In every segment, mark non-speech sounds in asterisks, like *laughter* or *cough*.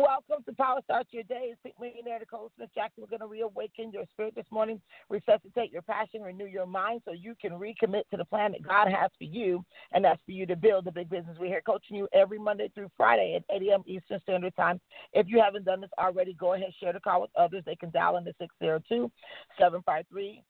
Welcome to Power Start Your Day. It's Millionaire Nicole Smith Jackson. We're going to reawaken your spirit this morning, resuscitate your passion, renew your mind so you can recommit to the plan that God has for you, and that's for you to build the big business. We're here coaching you every Monday through Friday at 8 a.m. Eastern Standard Time. If you haven't done this already, go ahead share the call with others. They can dial into 602 753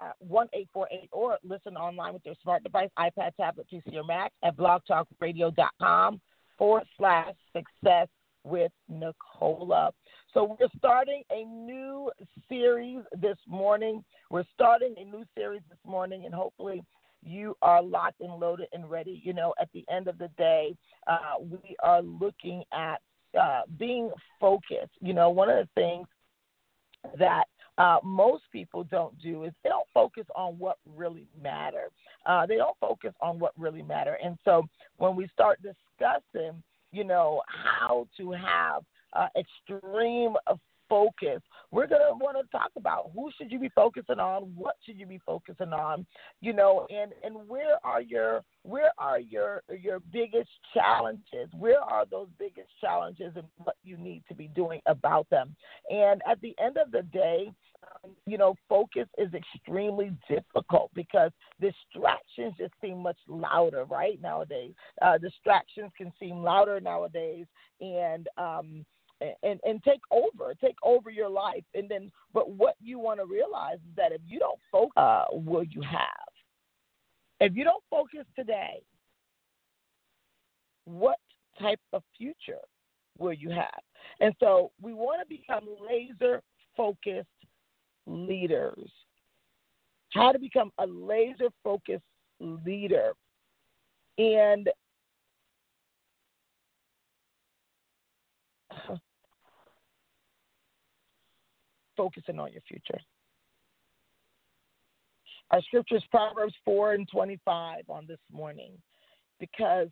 uh, 1848 or listen online with your smart device, iPad, tablet, PC, or Mac at blogtalkradio.com forward slash success with Nicola. So we're starting a new series this morning. We're starting a new series this morning, and hopefully you are locked and loaded and ready. You know, at the end of the day, uh, we are looking at uh, being focused. You know, one of the things that uh, most people don't do is they don't focus on what really matters. Uh, they don't focus on what really matter. And so when we start discussing you know, how to have uh, extreme focus. We're going to want to talk about who should you be focusing on, what should you be focusing on, you know, and and where are your where are your your biggest challenges? Where are those biggest challenges and what you need to be doing about them? And at the end of the day, you know, focus is extremely difficult because distractions just seem much louder, right? Nowadays, uh, distractions can seem louder nowadays, and um, and and take over, take over your life, and then. But what you want to realize is that if you don't focus, uh, will you have? If you don't focus today, what type of future will you have? And so we want to become laser focused leaders. How to become a laser focused leader. And *sighs* focusing on your future. Our scripture is Proverbs 4 and 25 on this morning because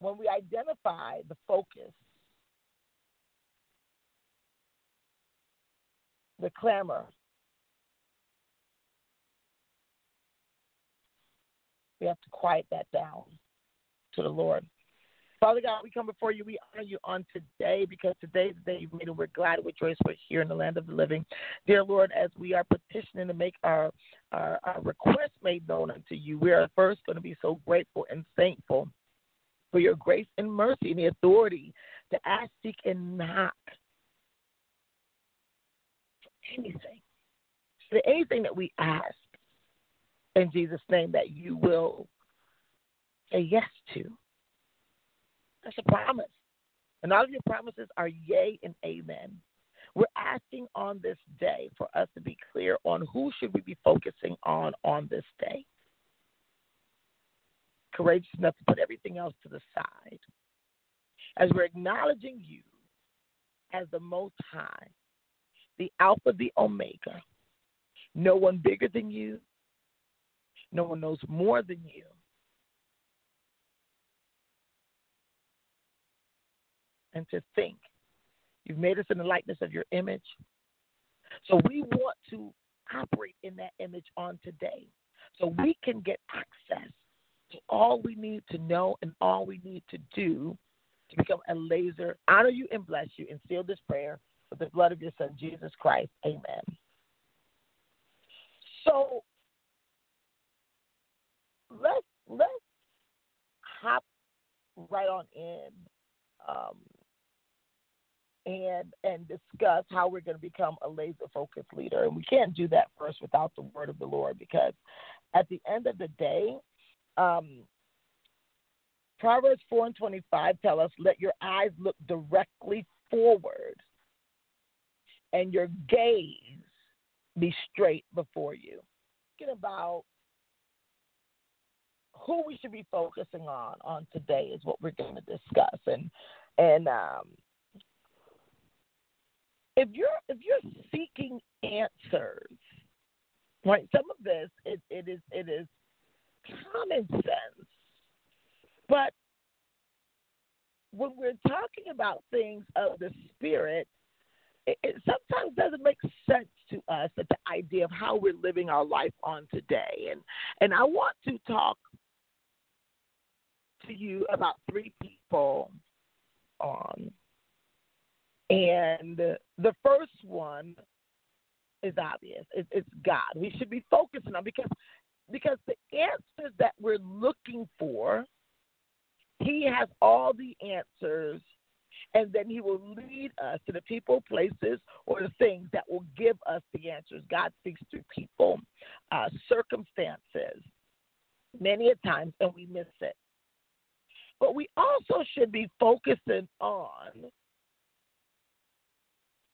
when we identify the focus the clamor. We have to quiet that down to the Lord. Father God, we come before you. We honor you on today because today is the day you've made, and we're glad and rejoice we're here in the land of the living. Dear Lord, as we are petitioning to make our, our, our request made known unto you, we are first going to be so grateful and thankful for your grace and mercy and the authority to ask, seek, and knock anything, for anything that we ask in Jesus' name that you will say yes to. That's a promise. And all of your promises are yea and amen. We're asking on this day for us to be clear on who should we be focusing on on this day. Courageous enough to put everything else to the side. As we're acknowledging you as the Most High, the Alpha, the Omega. No one bigger than you. No one knows more than you. And to think, you've made us in the likeness of your image. So we want to operate in that image on today so we can get access to all we need to know and all we need to do to become a laser. Honor you and bless you and seal this prayer with the blood of your Son, Jesus Christ. Amen. So let's let's hop right on in um, and and discuss how we're going to become a laser focused leader. And we can't do that first without the word of the Lord because at the end of the day, um, Proverbs 4 and 25 tell us, let your eyes look directly forward and your gaze be straight before you. Thinking about who we should be focusing on on today is what we're going to discuss, and and um, if you're if you're seeking answers, right? Some of this it, it is it is common sense, but when we're talking about things of the spirit, it, sometimes doesn't make sense to us that the idea of how we're living our life on today. And and I want to talk to you about three people on. And the first one is obvious. It, it's God. We should be focusing on because because the answers that we're looking for, He has all the answers, and then He will lead us to the people, places, or the things that will give us the answers. God speaks through people, uh, circumstances, many a times, and we miss it. But we also should be focusing on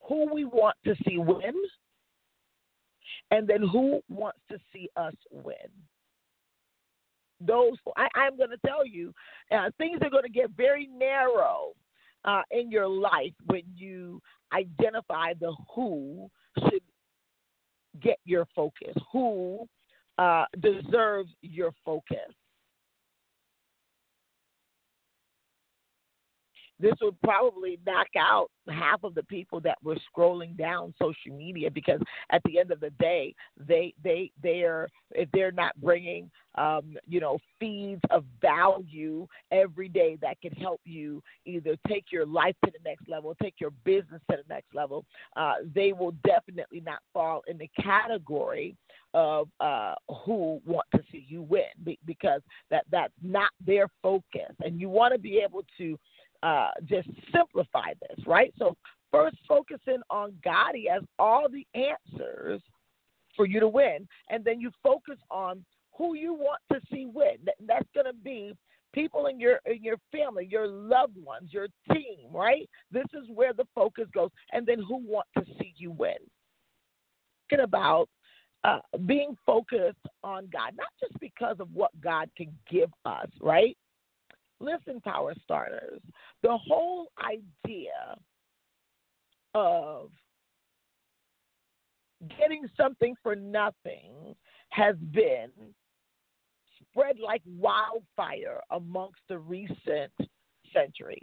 who we want to see win and then who wants to see us win. Those I, am going to tell you, uh, things are going to get very narrow uh, in your life when you identify the who should get your focus, who uh, deserves your focus. This would probably knock out half of the people that were scrolling down social media because at the end of the day they they they're if they're not bringing um, you know feeds of value every day that can help you either take your life to the next level take your business to the next level uh, they will definitely not fall in the category of uh, who want to see you win because that that's not their focus. And you want to be able to uh, just simplify this, right? So first focusing on God, He has all the answers for you to win, and then you focus on who you want to see win. That's going to be people in your in your family, your loved ones, your team, right? This is where the focus goes, and then who want to see you win. Talking about uh, being focused on God, not just because of what God can give us, right? Listen, power starters, the whole idea of getting something for nothing has been spread like wildfire amongst the recent century.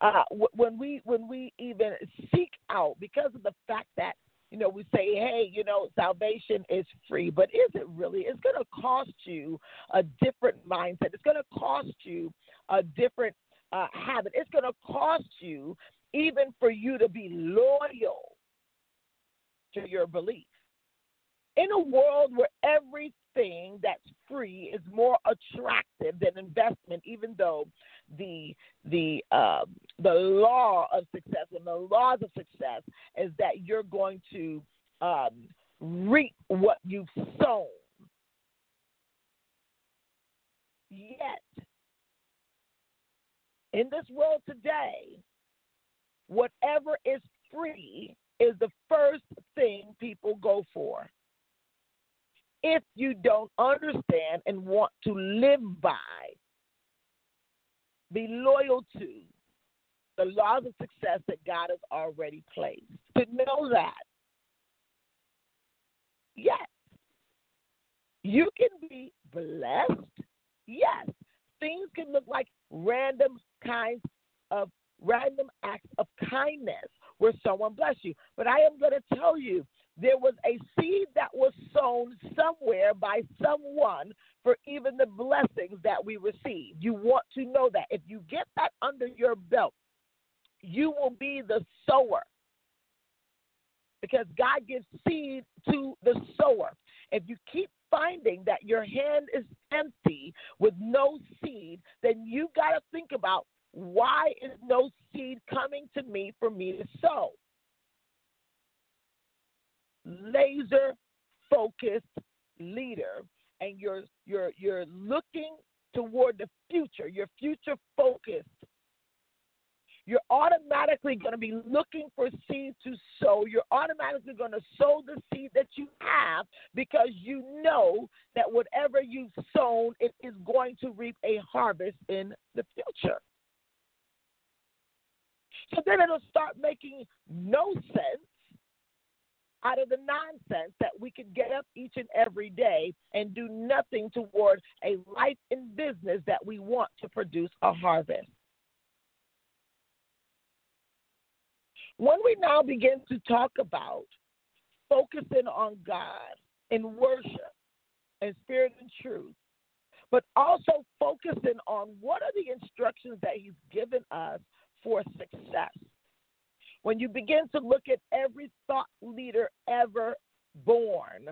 Uh, when we when we even seek out because of the fact that you know, we say, hey, you know, salvation is free, but is it really? It's going to cost you a different mindset. It's going to cost you a different uh, habit. It's going to cost you even for you to be loyal to your belief. In a world where everything that's free is more attractive than investment, even though the the um, the law of success and the laws of success is that you're going to um, reap what you've sown. Yet, in this world today, whatever is free is the first thing people go for. If you don't understand and want to live by be loyal to the laws of success that God has already placed. To know that, yes, you can be blessed. Yes, things can look like random kinds of random acts of kindness where someone bless you. But I am going to tell you there was a seed that was sown somewhere by someone for even the blessings that we receive. You want to know that. If you get that under your belt, you will be the sower. Because God gives seed to the sower. If you keep finding that your hand is empty with no seed, then you got to think about why is no seed coming to me for me to sow? Laser focused leader and you're you're you're looking toward the future, you're future focused, you're automatically going to be looking for seed to sow. You're automatically going to sow the seed that you have because you know know that whatever you've sown, it is going to reap a harvest in the future. So then it'll start making no sense out of the nonsense that we could get up each and every day and do nothing toward a life in business that we want to produce a harvest. When we now begin to talk about focusing on God in worship and spirit and truth, but also focusing on what are the instructions that He's given us for success. When you begin to look at every thought leader ever born,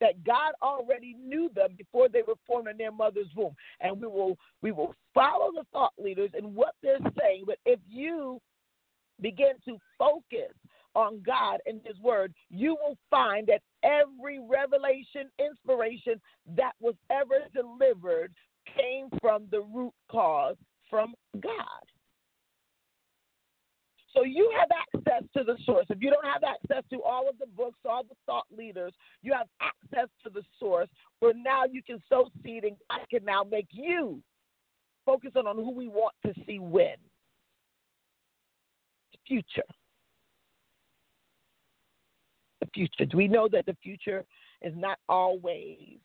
that God already knew them before they were formed in their mother's womb. And we will we will follow the thought leaders and what they're saying. But if you begin to focus on God and His Word, you will find that every revelation, inspiration that was ever delivered came from the root cause from God. So you have access to the source. If you don't have access to all of the books, all the thought leaders, you have access to the source where now you can sow seed and God can now make you focus on who we want to see win. The future. The future. Do we know that the future is not always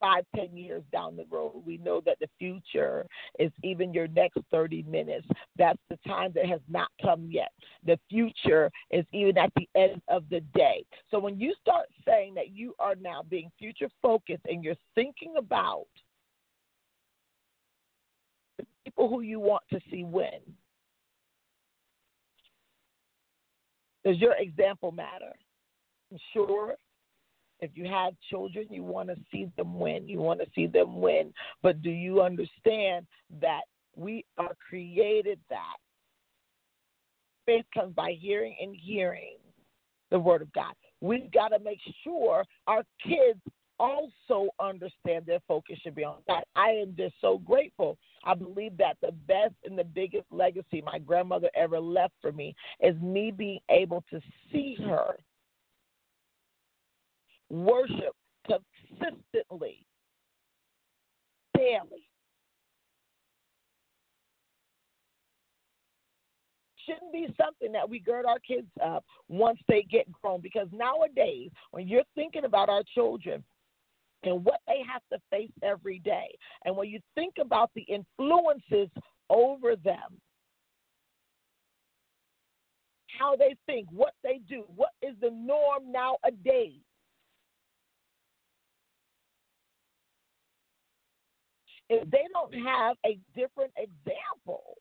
five, ten years down the road. We know that the future is even your next 30 minutes. That's the time that has not come yet. The future is even at the end of the day. So when you start saying that you are now being future focused and you're thinking about the people who you want to see win, does your example matter? I'm Sure, if you have children, you want to see them win. You want to see them win. But do you understand that we are created that? Faith comes by hearing and hearing the word of God. We've got to make sure our kids also understand their focus should be on God. I am just so grateful. I believe that the best and the biggest legacy my grandmother ever left for me is me being able to see her worship consistently, daily. Shouldn't be something that we gird our kids up once they get grown because nowadays, when you're thinking about our children, and what they have to face every day. And when you think about the influences over them, how they think, what they do, what is the norm nowadays, if they don't have a different example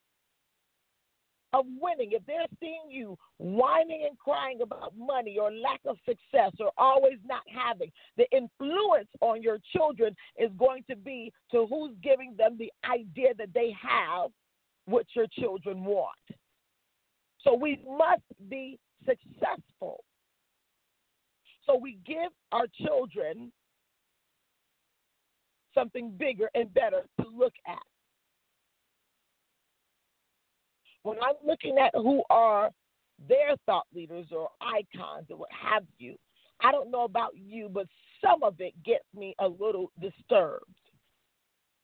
of winning, if they're seeing you whining and crying about money or lack of success or always not having, the influence on your children is going to be to who's giving them the idea that they have what your children want. So we must be successful. So we give our children something bigger and better to look at. When I'm looking at who are their thought leaders or icons or what have you, I don't know about you, but some of it gets me a little disturbed.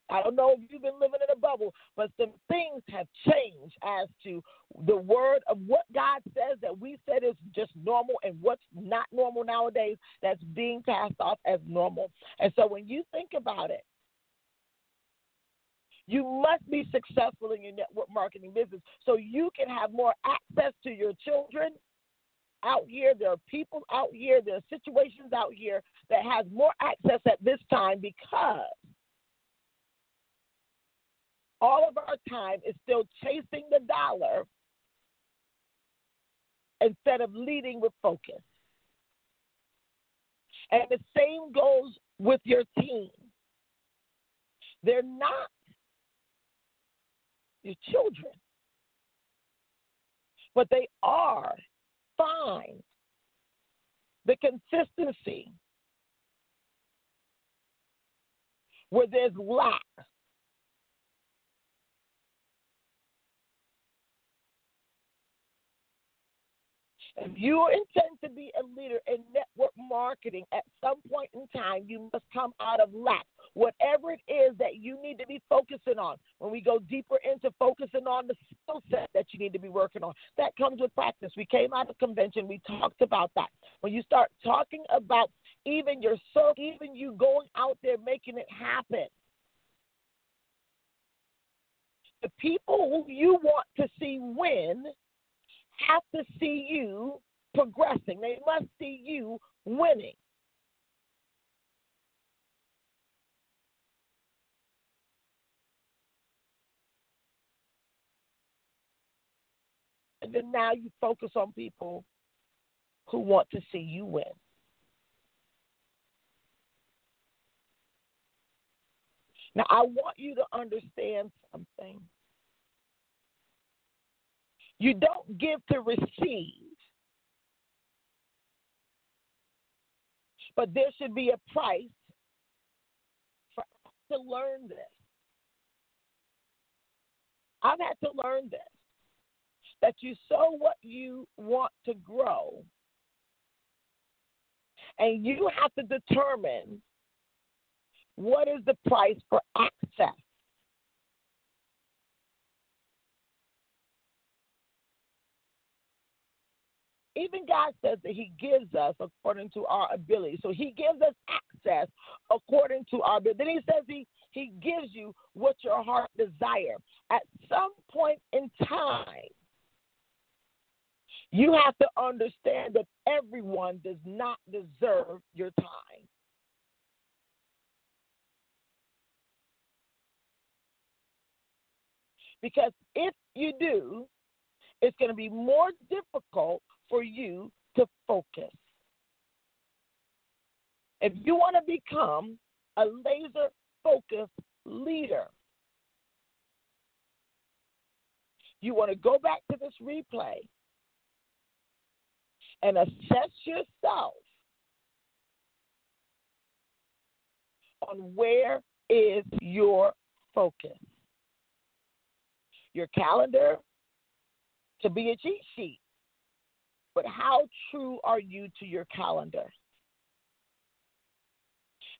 I don't know if you've been living in a bubble, but some things have changed as to the word of what God says that we said is just normal and what's not normal nowadays that's being passed off as normal. And so when you think about it, you must be successful in your network marketing business so you can have more access to your children out here. There are people out here, there are situations out here that has more access at this time because all of our time is still chasing the dollar instead of leading with focus. And the same goes with your team. They're not your children, but they are fine. The consistency where there's lack If you intend to be a leader in network marketing, at some point in time, you must come out of lack. Whatever it is that you need to be focusing on, when we go deeper into focusing on the skill set that you need to be working on, that comes with practice. We came out of convention, we talked about that. When you start talking about even your soul, even you going out there making it happen, the people who you want to see win have to see you progressing. They must see you winning. And then now you focus on people who want to see you win. Now, I want you to understand something. You don't give to receive. But there should be a price for us to learn this. I've had to learn this that you sow what you want to grow, and you have to determine what is the price for access. Even God says that He gives us according to our ability. So He gives us access according to our ability. Then He says He He gives you what your heart desire. At some point in time, you have to understand that everyone does not deserve your time. Because if you do, it's going to be more difficult for you to focus. If you want to become a laser focused leader, you want to go back to this replay and assess yourself on where is your focus. Your calendar to be a cheat sheet. But how true are you to your calendar?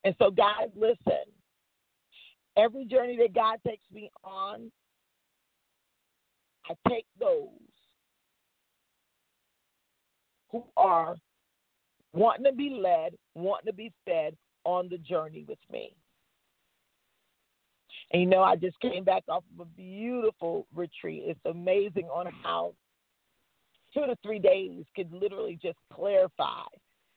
And so, guys, listen. Every journey that God takes me on, I take those who are wanting to be led, wanting to be fed on the journey with me. And you know, I just came back off of a beautiful retreat. It's amazing on how two to three days could literally just clarify.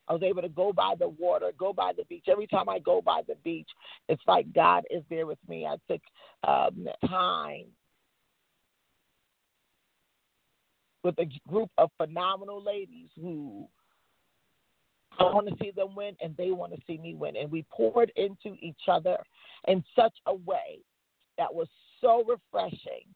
I was able to go by the water, go by the beach. Every time I go by the beach, it's like God is there with me. I took um, time with a group of phenomenal ladies who I want to see them win and they want to see me win. And we poured into each other in such a way that was so refreshing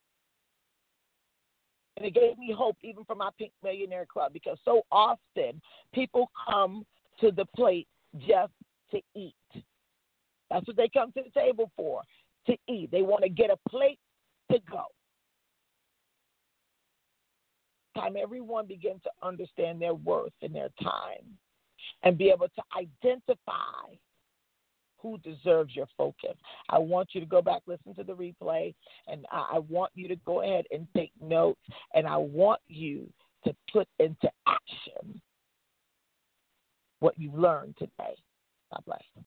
and it gave me hope even for my Pink Millionaire Club because so often people come to the plate just to eat. That's what they come to the table for, to eat. They want to get a plate to go. Time everyone begins to understand their worth and their time and be able to identify who deserves your focus. I want you to go back, listen to the replay, and I want you to go ahead and take notes, and I want you to put into action what you learned today.